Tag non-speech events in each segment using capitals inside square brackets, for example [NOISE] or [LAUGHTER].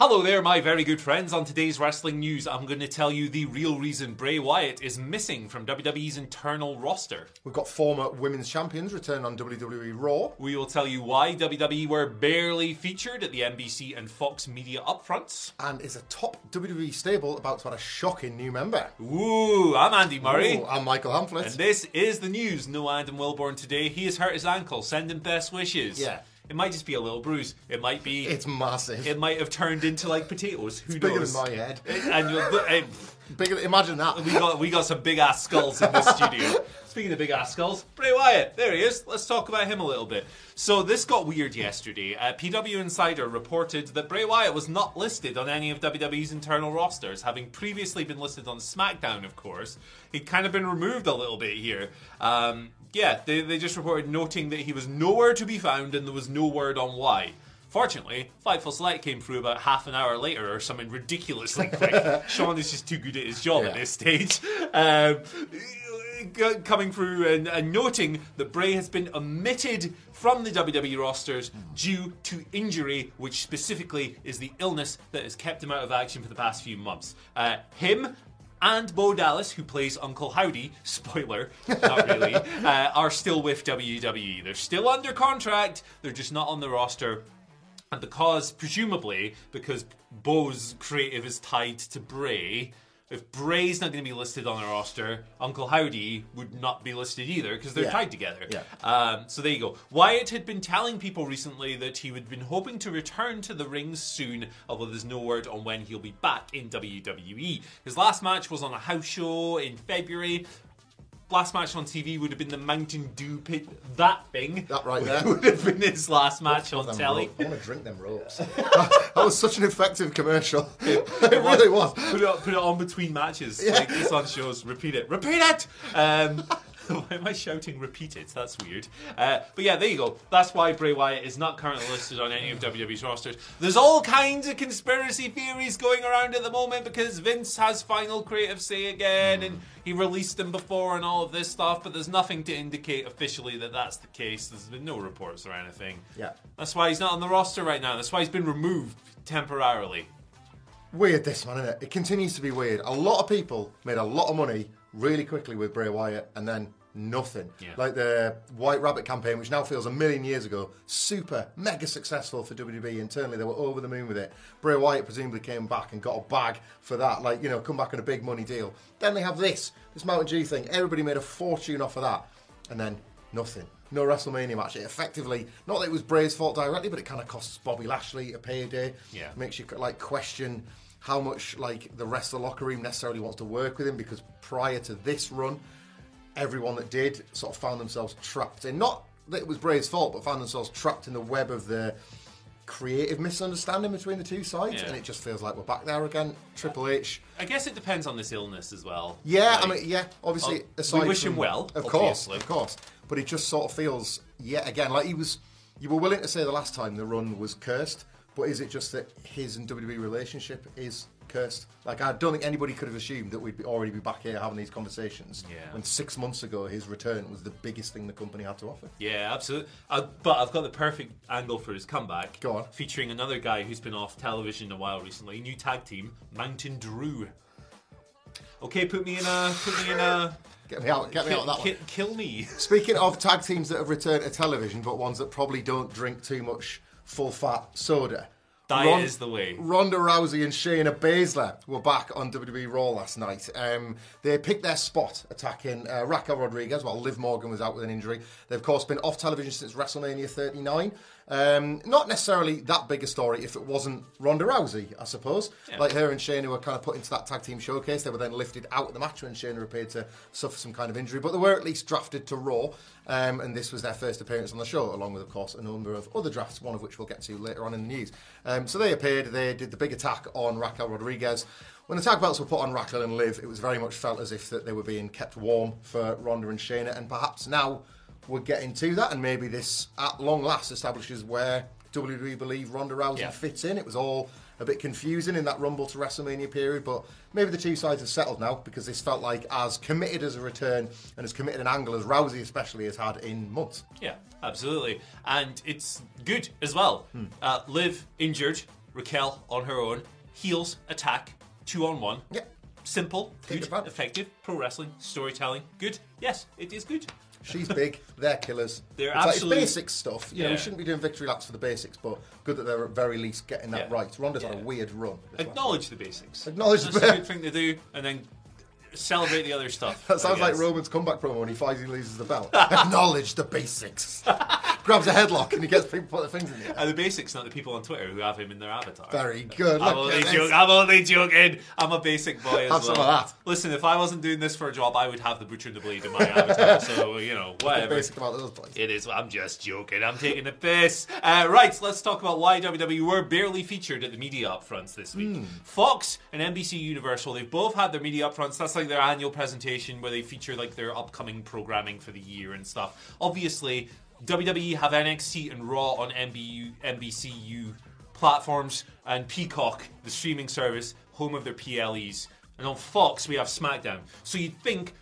Hello there, my very good friends. On today's wrestling news, I'm going to tell you the real reason Bray Wyatt is missing from WWE's internal roster. We've got former women's champions return on WWE Raw. We will tell you why WWE were barely featured at the NBC and Fox media upfronts. And is a top WWE stable about to add a shocking new member. Ooh, I'm Andy Murray. Ooh, I'm Michael Hamflett. And this is the news. No Adam Wilborn today. He has hurt his ankle. Send him best wishes. Yeah. It might just be a little bruise. It might be. It's massive. It might have turned into like potatoes. Who it's bigger knows? than my head. And you'll, and bigger. Imagine that. we got we got some big ass skulls in the studio. [LAUGHS] Speaking of big ass skulls, Bray Wyatt, there he is. Let's talk about him a little bit. So this got weird yesterday. Uh, PW Insider reported that Bray Wyatt was not listed on any of WWE's internal rosters, having previously been listed on SmackDown. Of course, he'd kind of been removed a little bit here. Um, yeah, they, they just reported noting that he was nowhere to be found and there was no word on why. Fortunately, Fightful Select came through about half an hour later or something ridiculously [LAUGHS] quick. Sean is just too good at his job at this stage. Um, coming through and, and noting that Bray has been omitted from the WWE rosters due to injury, which specifically is the illness that has kept him out of action for the past few months. Uh, him and Bo Dallas, who plays Uncle Howdy, [LAUGHS] spoiler, not really, [LAUGHS] uh, are still with WWE. They're still under contract, they're just not on the roster. And because, presumably, because Bo's creative is tied to Bray, if Bray's not going to be listed on the roster, Uncle Howdy would not be listed either because they're Yeah. tied together. Yeah. Um, so there you go. Wyatt had been telling people recently that he had been hoping to return to the rings soon, although there's no word on when he'll be back in WWE. His last match was on a house show in February. Last match on TV would have been the Mountain Dew pit. That thing. That right there. [LAUGHS] Would have been his last match on Them telly. ropes. I want to drink them ropes. [LAUGHS] that was such an effective commercial. [LAUGHS] it really was. Put it, put it on between matches. Like this on shows. Repeat it. Repeat it! Um, [LAUGHS] why am I shouting repeat it? That's weird. Uh, but yeah, there you go. That's why Bray Wyatt is not currently listed on any of WWE's rosters. There's all kinds of conspiracy theories going around at the moment because Vince has final creative say again and he released him before and all of this stuff, but there's nothing to indicate officially that that's the case. There's been no reports or anything. Yeah. That's why he's not on the roster right now. That's why he's been removed temporarily. Weird, this one, isn't it? It continues to be weird. A lot of people made a lot of money really quickly with Bray Wyatt, and then nothing. Yeah. Like the White Rabbit campaign, which now feels a million years ago, super mega successful for WWE internally. They were over the moon with it. Bray Wyatt presumably came back and got a bag for that, like you know, come back on a big money deal. Then they have this, this Mountain Dew thing. Everybody made a fortune off of that, and then nothing. No WrestleMania match. It effectively, not that it was Bray's fault directly, but it kind of costs Bobby Lashley a payday. Yeah. Makes you like question how much like the rest of the locker room necessarily wants to work with him because prior to this run, everyone that did sort of found themselves trapped in not that it was Bray's fault, but found themselves trapped in the web of the creative misunderstanding between the two sides, Yeah. and it just feels like we're back there again. Triple H. I guess it depends on this illness as well. Yeah, I mean, yeah, obviously. Oh, aside we wish from- him well, of obviously. course, of course. But it just sort of feels yet again like he was. You were willing to say the last time the run was cursed, But is it just that his and WWE relationship is cursed? Like, I don't think anybody could have assumed that we'd be, already be back here having these conversations Yeah. when six months ago his return was the biggest thing the company had to offer. Yeah, absolutely. Uh, but I've got the perfect angle for his comeback. Go on. Featuring another guy who's been off television a while recently. New tag team, Mountain Drew. Okay, put me in a. Put me in a. [LAUGHS] Get me out, get me out of that one. kill me. Speaking of tag teams that have returned to television, but ones that probably don't drink too much full fat soda. Diet is the way. Ronda Rousey and Shayna Baszler were back on WWE Raw last night. Um, they picked their spot attacking uh, Raquel Rodriguez while Liv Morgan was out with an injury. They've, of course, been off television since WrestleMania 39. Um, not necessarily that big a story if it wasn't Ronda Rousey, I suppose. Like her and Shayna were kind of put into that tag team showcase. They were then lifted out of the match when Shayna appeared to suffer some kind of injury, but they were at least drafted to Raw. Um, and this was their first appearance on the show, along with, of course, a number of other drafts, one of which we'll get to later on in the news. Um, so they appeared, they did the big attack on Raquel Rodriguez. When the tag belts were put on Raquel and Liv, it was very much felt as if that they were being kept warm for Ronda and Shayna, and perhaps now we're getting to that, and maybe this, at long last, establishes where WWE believe Ronda Rousey Yeah. fits in. It was all a bit confusing in that Rumble to WrestleMania period, but maybe the two sides have settled now because this felt like as committed as a return and as committed an angle as Rousey especially has had in months. Yeah, absolutely. And it's good as well. Hmm. Uh, Liv injured, Raquel on her own, heels, attack, two on one. Yeah. Simple, good, effective, pro wrestling, storytelling, good. Yes, it is good. She's big, they're killers. They're it's, like, it's basic stuff. You know, we shouldn't be doing victory laps for the basics, but good that they're at very least getting that Yeah. right. Ronda's on Yeah. a weird run. Acknowledge the basics. Acknowledge That's the- a good thing to do, and then celebrate the other stuff. [LAUGHS] That sounds like. Roman's comeback promo when he finally loses the belt. [LAUGHS] Acknowledge the basics. [LAUGHS] Grabs a headlock and he gets people put their things in the air. And the basics, not the people on Twitter who have him in their avatar. Very good. I'm only, joking, I'm only joking. I'm a basic boy as Have some of that. Listen, if I wasn't doing this for a job, I would have the butcher and the blade in my avatar. so you know, whatever. Basic about those boys. It is. I'm just joking. I'm taking the piss. Uh, right, let's talk about why WWE were barely featured at the media upfronts this week. Fox and NBC Universal, they've both had their media upfronts. That's like their annual presentation where they feature like their upcoming programming for the year and stuff. Obviously, WWE have NXT and Raw on NBCU platforms, and Peacock, the streaming service, home of their PLEs. And on Fox, we have SmackDown. So you'd think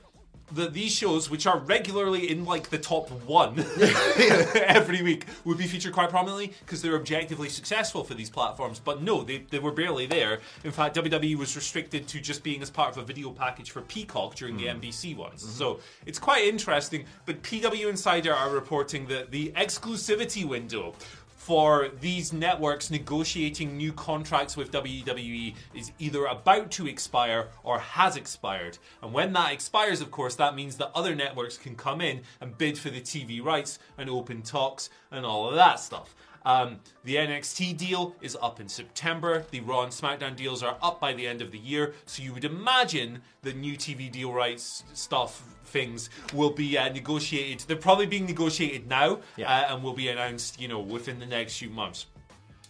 that these shows, which are regularly in like the top one [LAUGHS] [LAUGHS] every week, would be featured quite prominently because they're objectively successful for these platforms. But no, they, they were barely there. In fact, WWE was restricted to just being as part of a video package for Peacock during the mm-hmm. NBC ones. Mm-hmm. So it's quite interesting. But PW Insider are reporting that the exclusivity window for these networks negotiating new contracts with WWE is either about to expire or has expired. And when that expires, of course, that means that other networks can come in and bid for the TV rights and open talks and all of that stuff. Um, the NXT deal is up in September. The Raw and SmackDown deals are up by the end of the year. So you would imagine the new TV deal rights stuff things will be uh, negotiated. They're probably being negotiated now Yeah. uh, and will be announced, you know, within the next few months.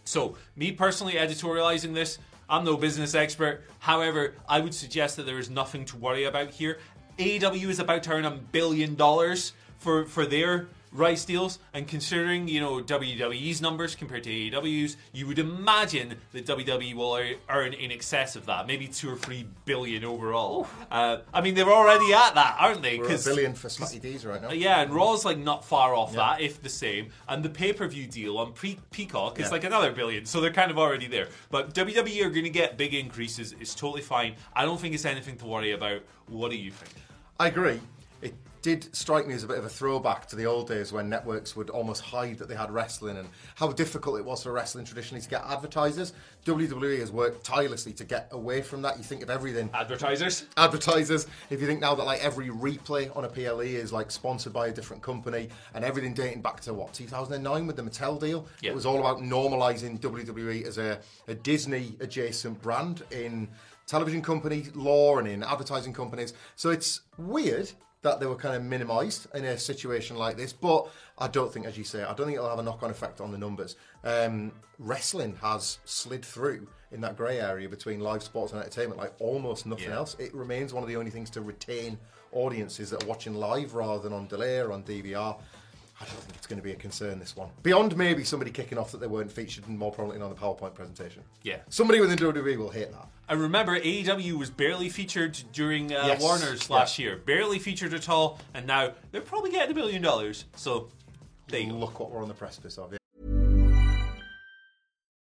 So, me personally editorializing this, I'm no business expert. However, I would suggest that there is nothing to worry about here. AEW is about to earn a billion dollars for for their rights deals, and considering you know WWE's numbers compared to AEW's, you would imagine that WWE will earn in excess of that, maybe two or three billion overall. Uh, I mean, they're already at that, aren't they? We're a 'Cause- billion for Smatty D's right now. uh, yeah, and Raw's like not far off that, if the same. And the pay per view deal on pre- Peacock is Yeah. like another billion, so they're kind of already there. But WWE are going to get big increases. It's totally fine. I don't think it's anything to worry about. What do you think? I agree. It did strike me as a bit of a throwback to the old days when networks would almost hide that they had wrestling and how difficult it was for wrestling traditionally to get advertisers. WWE has worked tirelessly to get away from that. You think of everything Advertisers? advertisers. If you think now that like every replay on a PLE is like sponsored by a different company and everything dating back to what 2009 with the Mattel deal, Yeah. it was all about normalizing WWE as a, a Disney adjacent brand in television company law and in advertising companies. So it's weird that they were kind of minimized in a situation like this, but I don't think, as you say, I don't think it'll have a knock-on effect on the numbers. Um, wrestling has slid through in that grey area between live sports and entertainment like almost nothing Yeah. else. It remains one of the only things to retain audiences that are watching live rather than on delay or on DVR. I don't think it's going to be a concern, this one. Beyond maybe somebody kicking off that they weren't featured and more prominently on the PowerPoint presentation. Yeah. Somebody within WWE will hate that. I remember AEW was barely featured during uh, Yes. Warner's Yeah. last year. Barely featured at all, and now they're probably getting a billion dollars. So, they. Look what we're on the precipice of. Yeah.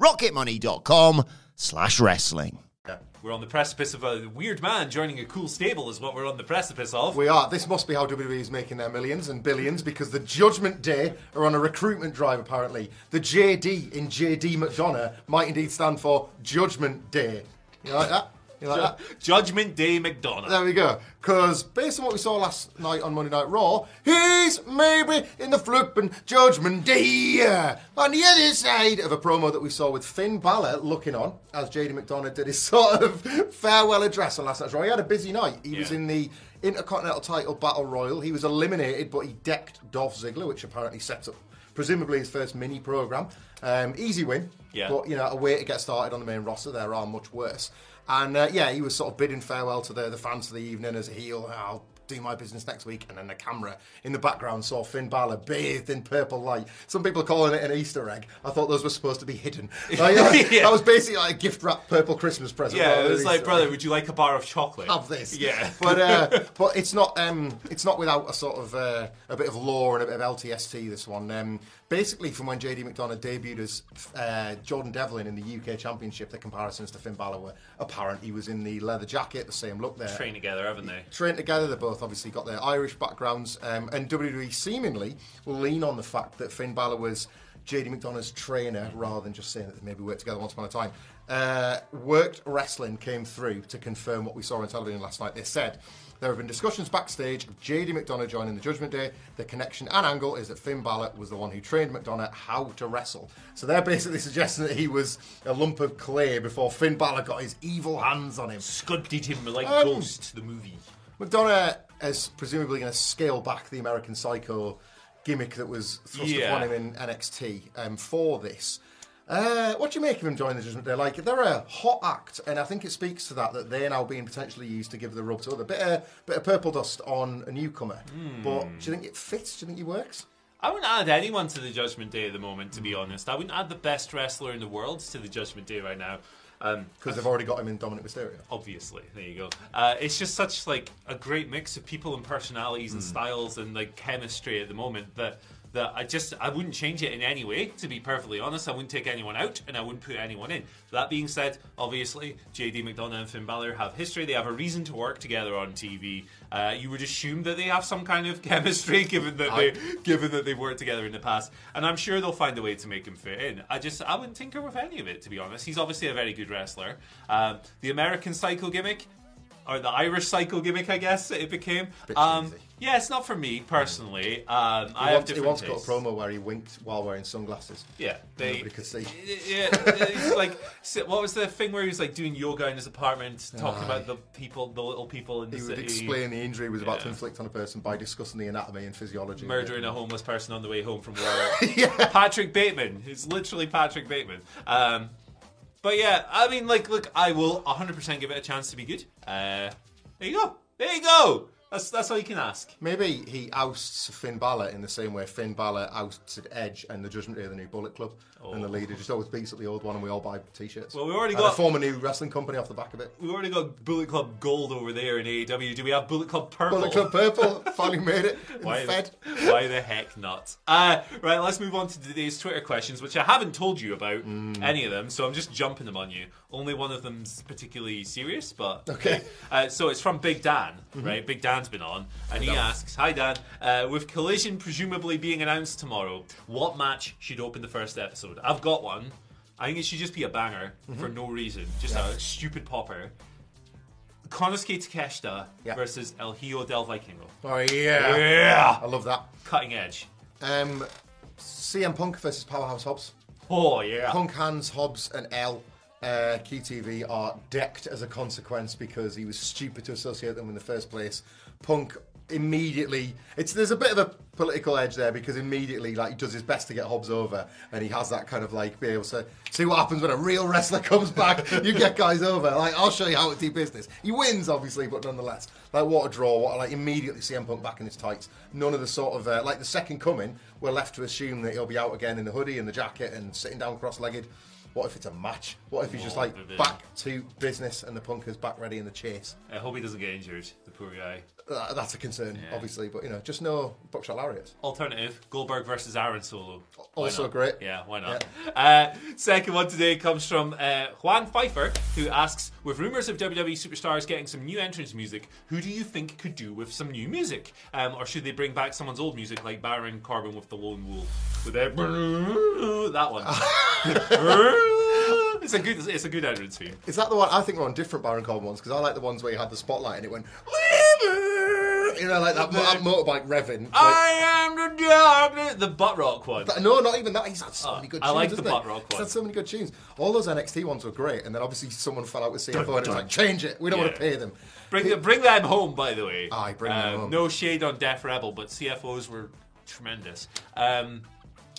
rocketmoney.com slash wrestling. We're on the precipice of a weird man joining a cool stable, is what we're on the precipice of. We are. This must be how WWE is making their millions and billions because the Judgment Day are on a recruitment drive, apparently. The JD in JD McDonough might indeed stand for Judgment Day. You like that? Like? Judgment Day McDonough. There we go. Because based on what we saw last night on Monday Night Raw, he's maybe in the flippin' Judgment Day. On the other side of a promo that we saw with Finn Balor looking on as JD McDonough did his [LAUGHS] sort of farewell address on last night's Raw. He had a busy night. He was in the Intercontinental title Battle Royal. He was eliminated, but he decked Dolph Ziggler, which apparently sets up presumably his first mini program. Um, easy win, Yeah. but you know a way to get started on the main roster. There are much worse. And uh, yeah, he was sort of bidding farewell to the, the fans for the evening as a heel. I'll do my business next week. And then the camera in the background saw Finn Balor bathed in purple light. Some people are calling it an Easter egg. I thought those were supposed to be hidden. [LAUGHS] Like, Yeah. That was basically like a gift wrapped purple Christmas present. yeah, it was like, brother, egg. would you like a bar of chocolate? have this. Yeah. [LAUGHS] but uh, [LAUGHS] but it's not um, it's not without a sort of uh, a bit of lore and a bit of LTST. This one, um, basically, from when JD McDonough debuted as uh, Jordan Devlin in the UK Championship, the comparisons to Finn Balor were apparent. He was in the leather jacket, the same look there. Train together, haven't they? Trained together, they both obviously got their Irish backgrounds, um, and WWE seemingly will lean on the fact that Finn Balor was JD McDonough's trainer rather than just saying that they maybe worked together once upon a time. Uh, worked wrestling came through to confirm what we saw on television last night. They said there have been discussions backstage of JD McDonough joining the Judgment Day. The connection and angle is that Finn Balor was the one who trained McDonough how to wrestle. So they're basically [LAUGHS] suggesting that he was a lump of clay before Finn Balor got his evil hands on him. Sculpted him like Um, Ghost, the movie. McDonough is presumably going to scale back the American Psycho gimmick that was thrust Yeah. upon him in NXT um, for this. Uh, what do you make of him joining the Judgment Day? Like they're a hot act, and I think it speaks to that that they're now being potentially used to give the rub to other bit of bit of purple dust on a newcomer. Hmm. But do you think it fits? Do you think it works? I wouldn't add anyone to the Judgment Day at the moment, to be honest. I wouldn't add the best wrestler in the world to the Judgment Day right now. Um, Because they've already got him in Dominic Mysterio. obviously, there you go. Uh, it's just such like a great mix of people and personalities and styles and like chemistry at the moment that that I just I wouldn't change it in any way. To be perfectly honest, I wouldn't take anyone out and I wouldn't put anyone in. That being said, obviously JD McDonough and Finn Balor have history. They have a reason to work together on TV. Uh, you would assume that they have some kind of [LAUGHS] chemistry, given that they given that they've worked together in the past, and I'm sure they'll find a way to make him fit in. I just I wouldn't tinker with any of it, to be honest. He's obviously a very good wrestler. Um, the American Psycho gimmick or the Irish cycle gimmick, I guess it became. Um, yeah, it's not for me personally. Um, He I have once, he once got a promo where he winked while wearing sunglasses. Yeah, they. Nobody could see. Yeah, it's like what was the thing where he was like doing yoga in his apartment, talking Aye. about the people, the little people in the He would explain the injury he was about to inflict on a person by discussing the anatomy and physiology. murdering a homeless person on the way home from work. [LAUGHS] yeah. Patrick Bateman. It's literally Patrick Bateman. Um, but yeah, I mean, like, look, I will 100% give it a chance to be good. Uh, there you go. There you go. That's that's all you can ask. Maybe he ousts Finn Balor in the same way Finn Balor ousted Edge and the Judgment Day of the new Bullet Club. And the leader just always beats up the old one and we all buy t-shirts. Oh. Well, we already and got- a form a new wrestling company off the back of it. We've already got Bullet Club Gold over there in AEW. Do we have Bullet Club Purple? Bullet Club Purple [LAUGHS] finally made it Why, the Fed. why the heck not? Uh, right, let's move on to today's Twitter questions, which I haven't told you about Mm. any of them, so I'm just jumping them on you. Only one of them's particularly serious, but Okay. Uh, so it's from Big Dan, Mm-hmm. right? Big Dan's been on, and he asks, "Hi Dan, uh, with Collision presumably being announced tomorrow, what match should open the first episode? I've got one. I think it should just be a banger Mm-hmm. for no reason, just a stupid popper." Konosuke Takeshita Yeah. versus El Hijo del Vikingo. Oh yeah. Yeah, I love that. cutting edge. Um, CM Punk versus Powerhouse Hobbs. Oh yeah. Punk hands Hobbs and L. Uh, QTV are decked as a consequence because he was stupid to associate them in the first place. Punk immediately it's there's a bit of a political edge there because immediately like he does his best to get Hobbs over and he has that kind of like be able to see what happens when a real wrestler [LAUGHS] comes back. You get guys over. Like I'll show you how to do business. He wins obviously but nonetheless. Like what a draw. What a, like immediately CM Punk back in his tights. None of the sort of uh, like the second coming we're left to assume that he'll be out again in the hoodie and the jacket and sitting down cross-legged what if it's a match? What if he's just like back to business and the punker's back ready in the chase? I hope he doesn't get injured. The poor guy. Uh, that's a concern, obviously, but you know, just no buckshot lariats. Alternative: Goldberg versus Aaron Solo. Why Also not? great. Yeah, why not? Uh, second one today comes from uh, Juan Pfeiffer, who asks: With rumors of WWE superstars getting some new entrance music, who do you think could do with some new music? Um, or should they bring back someone's old music, like Baron Corbin with the Lone Wolf, with that [LAUGHS] that one? [LAUGHS] [LAUGHS] [LAUGHS] it's a good, it's a good entrance theme. Is that the one? I think we're on different Baron Corbin ones because I like the ones where you had the spotlight and it went, you know, like that, that motorbike revving. Like, I am the darkness. The butt rock one. But no, not even that. He's had so Oh, many good tunes. I tunes. like the hasn't he? butt rock He's one. had so many good tunes. All those NXT ones were great, and then obviously someone fell out with CFO and it was like, change it. We don't want to pay them. Bring them, bring them home, by the way. Aye, bring them Um, home. No shade on Def Rebel, but CFOs were tremendous. Um,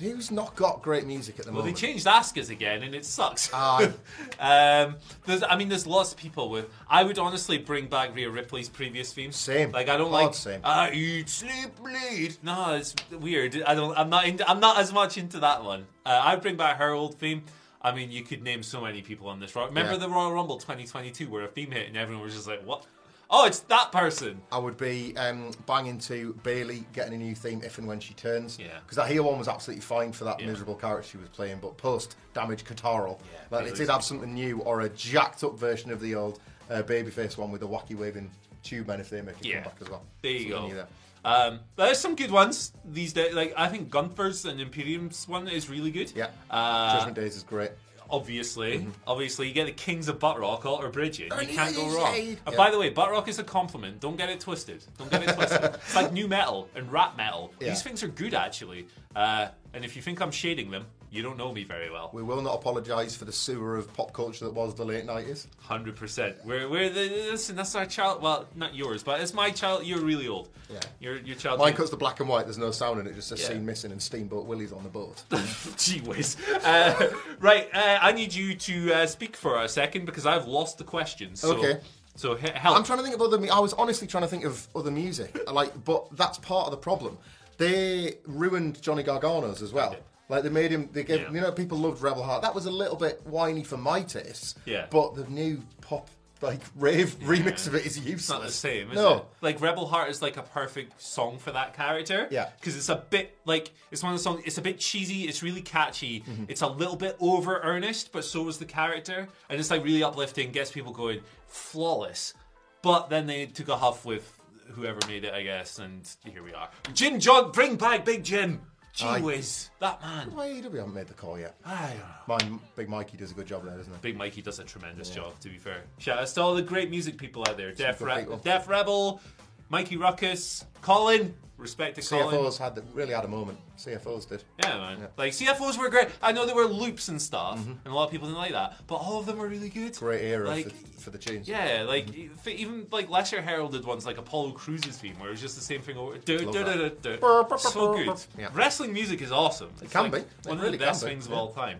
Who's not got great music at the moment? well, they changed Asuka's again, and it sucks. Aye. [LAUGHS] um, there's, I mean, there's lots of people with. I would honestly bring back Rhea Ripley's previous theme. Same. Like I don't Hard like. same. I eat, sleep, bleed. No, it's weird. I don't. I'm not. Into, I'm not as much into that one. Uh, I'd bring back her old theme. I mean, you could name so many people on this. Rock. Remember Yeah. the Royal Rumble 2022 where a theme hit and everyone was just like, "What? Oh, it's that person." I would be um, banging to Bayley getting a new theme if and when she turns. Yeah. Because that heel one was absolutely fine for that Yeah. miserable character she was playing, but post damage Kataro, Yeah, like it did have something new or a jacked up version of the old uh, babyface one with the wacky waving tube men if they make it Yeah. come back as well. There you Something go. there. Um, there's some good ones these days. Like I think Gunther's and Imperium's one is really good. Yeah. Uh, Judgment Days is great. Obviously, obviously, you get the Kings of Buttrock, Alter Bridge. You can't go wrong. And by the way, Buttrock is a compliment. Don't get it twisted. Don't get it twisted. [LAUGHS] it's like new metal and rap metal. Yeah. These things are good, actually. Uh, and if you think I'm shading them, you don't know me very well. We will not apologise for the sewer of pop culture that was the late 90s. Hundred percent. We're we're the listen. That's our child. Well, not yours, but it's my child. You're really old. Yeah. Your your child. Mine cuts the black and white, there's no sound in it, just a Yeah. scene missing and Steamboat Willie's on the boat. [LAUGHS] Gee whiz. Uh, right, uh, I need you to uh, speak for a second because I've lost the questions. So, Okay. So he- help. I'm trying to think of other. mu- I was honestly trying to think of other music, like, but that's part of the problem. They ruined Johnny Gargano's as well. Like they made him. They gave. Yeah. You know, people loved Rebel Heart. That was a little bit whiny for my taste. Yeah. But the new pop like rave remix of it is useless. It's not the same, is no. it? Like Rebel Heart is like a perfect song for that character. Yeah. Because it's a bit like it's one of the songs. It's a bit cheesy. It's really catchy. Mm-hmm. It's a little bit over earnest, but so is the character, and it's like really uplifting. Gets people going. Flawless. But then they took a huff with whoever made it, I guess, and here we are. Jim John, bring back Big Jim. Gee Aye. whiz, that man. Why AEW haven't made the call yet? I don't know. Mine, Big Mikey does a good job there, doesn't he? Big Mikey does a tremendous job, to be fair. Shout out to all the great music people out there. Deaf, good Re- people. Rebel, Mikey Ruckus, Colin. Respect to Colin. CFOs had the, really had a moment. CFOs did. Yeah, man. Like, CFOs were great. I know there were loops and stuff, and a lot of people didn't like that, but all of them were really good. Mm-hmm. Great era Like, for, for the tunes. yeah, like f- even like Lesser heralded ones like Apollo Crews's theme, where it was just the same thing over. Du- Love du- that. du- du- du. So good. Yeah. Wrestling music is awesome. It can be. One It of really the best can be, things of all time.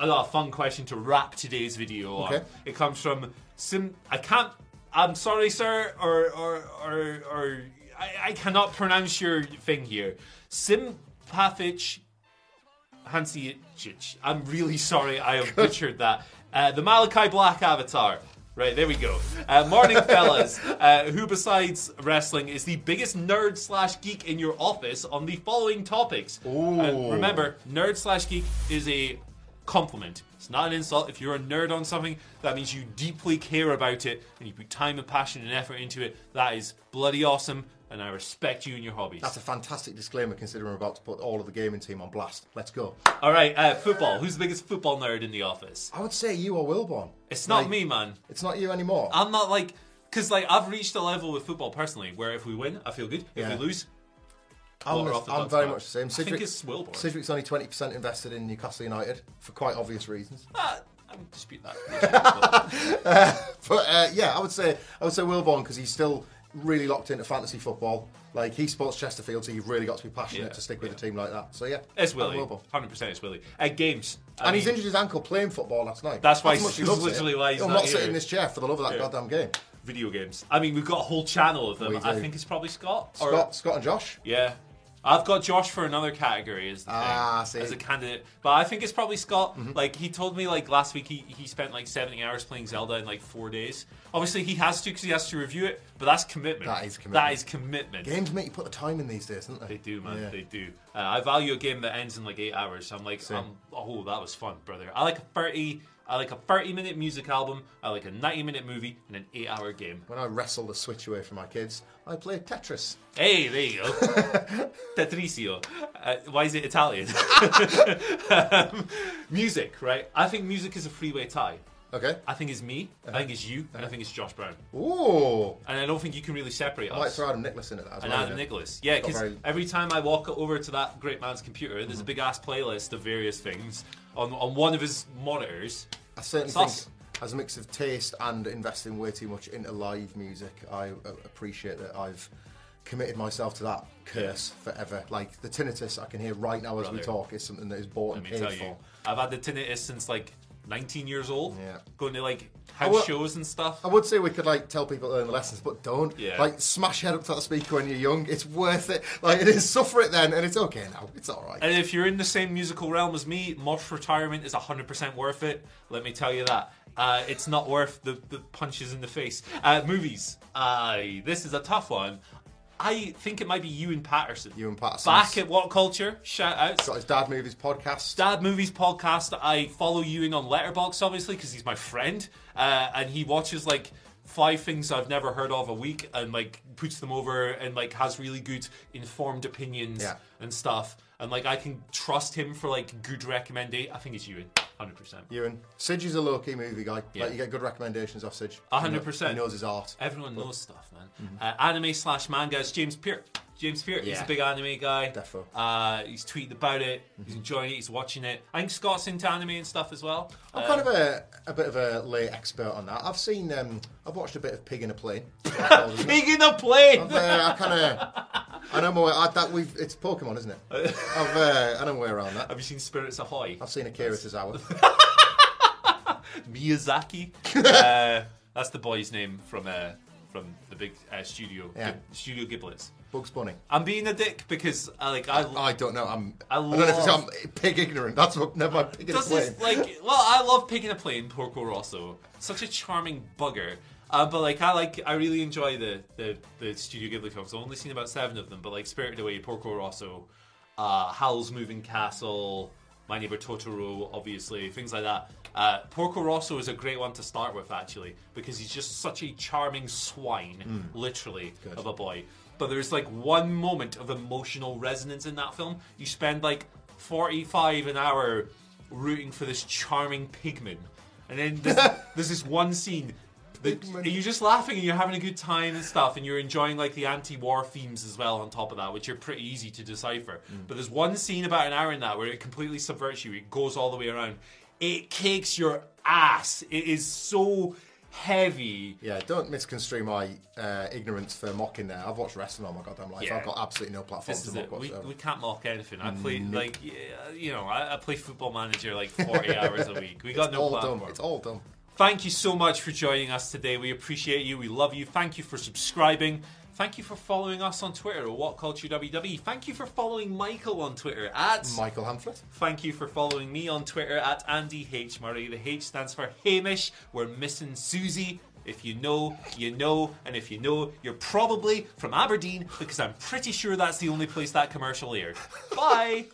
I got a fun question to wrap today's video on. Okay. It comes from Sim. I can't. I'm sorry, sir, or or or, or I, I cannot pronounce your thing here. Sympathic Hansiicic. I'm really sorry I have [LAUGHS] butchered that. Uh, the Malachi Black avatar. Right, there we go. Uh, morning, [LAUGHS] fellas. Uh, who besides wrestling is the biggest nerd slash geek in your office on the following topics? And remember, nerd slash geek is a compliment. It's not an insult. If you're a nerd on something, that means you deeply care about it and you put time and passion and effort into it. That is bloody awesome, and I respect you and your hobbies. That's a fantastic disclaimer considering we're about to put all of the gaming team on blast. Let's go. All right, uh, football. Who's the biggest football nerd in the office? I would say you or Wilborn. It's not Like, me, man. It's not you anymore. I'm not like because like I've reached a level with football personally where if we win, I feel good. If Yeah. we lose, I'm, the I'm very much the same. I think it's Wilborn. Cedric's only 20% invested in Newcastle United for quite obvious reasons. ah, I would dispute that. [LAUGHS] But [LAUGHS] uh, yeah, I would say I would say Wilborn because he's still really locked into fantasy football. Like he supports Chesterfield, so you've really got to be passionate Yeah, to stick with yeah. a team like that. So yeah, it's Willie. Hundred percent, it's Willie. Uh, games. I And he's mean, injured his ankle playing football last night. That's why much he's literally it. why he's I'm not not sitting in this chair for the love of that Yeah. goddamn game. video games. I mean, we've got a whole channel of them. I think it's probably Scott. or- Scott, Scott and Josh. Yeah. I've got Josh for another category as the Ah, thing, as a candidate, but I think it's probably Scott. Like he told me, like last week, he, he spent like seventy hours playing Zelda in like four days. Obviously, he has to because he has to review it, but that's commitment. That is commitment. That is commitment. Games make you put the time in these days, don't they? They do, man. Yeah. They do. Uh, I value a game that ends in like eight hours. So I'm like, I'm, oh, that was fun, brother. I like a thirty. I like a thirty-minute music album. I like a ninety-minute movie and an eight-hour game. When I wrestle the Switch away from my kids, I play Tetris. Hey, there you go. [LAUGHS] Tetrisio. Uh, why is it Italian? [LAUGHS] [LAUGHS] um, music, right? I think music is a freeway tie. Okay. I think it's me, I think it's you, and I think it's Josh Brown. Ooh. And I don't think you can really separate I might us. throw Adam Nicholas in that as And well. Adam know. Nicholas. Yeah, Got because very- every time I walk over to that great man's computer, there's a big ass playlist of various things on, on one of his monitors. I certainly think, as a mix of taste and investing way too much into live music, I uh, appreciate that I've committed myself to that curse forever. Like the tinnitus I can hear right now as we Brother. talk is something that is bought Let and me tell paid you, for. I've had the tinnitus since like 19 years old. Yeah. Going to like house will- shows and stuff. I would say we could like tell people to learn the lessons, but don't. Yeah. Like smash head up to that speaker when you're young. It's worth it. Like it is. [LAUGHS] Suffer it then, and it's okay now. It's all right. And if you're in the same musical realm as me, Mosh retirement is 100% worth it. Let me tell you that. Uh, it's not worth the, the punches in the face. Uh, movies. Aye, this is a tough one. I think it might be Ewan Patterson. Ewan Patterson's- Back at What Culture. Shout out. Got his dad movies podcast. Dad Movies podcast. I follow Ewan on Letterboxd, obviously, because he's my friend, uh, and he watches like five things I've never heard of a week, and like puts them over, and like has really good informed opinions Yeah. and stuff, and like I can trust him for like good recommendation. I think it's Ewan, hundred percent. Ewan. Sidge is a low key movie guy. Yeah. Like you get good recommendations off Sidge. A hundred percent. He knows his art. Everyone knows stuff, man. Uh, anime slash manga is James Peart. James Peart, he's a Yeah. big anime guy. Defo. Uh, he's tweeting about it. He's enjoying it. He's watching it. I think Scott's into anime and stuff as well. I'm kind of a, a bit of a late expert on that. I've seen, um, I've watched a bit of Pig in a Plane. [LAUGHS] Pig in a plane. I've, uh, I kind of, I know my way. I, that we've, it's Pokemon, isn't it? [LAUGHS] I've, uh, I know my way around that. Have you seen Spirits Ahoy? I've seen Akira Tozawa. [LAUGHS] Miyazaki. uh, that's the boy's name from uh, from the big uh, studio Yeah. Gib- Studio Giblets. Bugs Bunny. I'm being a dick because uh, like I, I don't know. I'm. I I, don't know if it's, I'm pig ignorant. That's what. Never mind. Pig in a does plane. this like well I love picking a plane Porco Rosso such a charming bugger uh, but like I like I really enjoy the the, the Studio Ghibli films I've only seen about seven of them but like Spirited Away Porco Rosso uh, Howl's Moving Castle My Neighbor Totoro obviously things like that uh, Porco Rosso is a great one to start with actually because he's just such a charming swine Hmm. literally of a boy but there's like one moment of emotional resonance in that film you spend like 45 an hour rooting for this charming pigman. And then there's, [LAUGHS] there's this one scene that you're just laughing and you're having a good time and stuff, and you're enjoying like the anti-war themes as well on top of that, which are pretty easy to decipher. But there's one scene about an hour in that where it completely subverts you. It goes all the way around. It kicks your ass. It is so heavy. Yeah, don't misconstrue my uh, ignorance for mocking there. I've watched wrestling all my goddamn life. Yeah. I've got absolutely no platform to mock. We, we can't mock anything. I play like you know I, I play Football Manager like 40 [LAUGHS] hours a week. We got it's no all platform. dumb. It's all dumb. Thank you so much for joining us today. We appreciate you. We love you. Thank you for subscribing. Thank you for following us on Twitter at What Culture WW. Thank you for following Michael on Twitter at. Michael Hamflett. Thank you for following me on Twitter at Andy H Murray. The H stands for Hamish. We're missing Susie. If you know, you know, and if you know, you're probably from Aberdeen because I'm pretty sure that's the only place that commercial aired. Bye.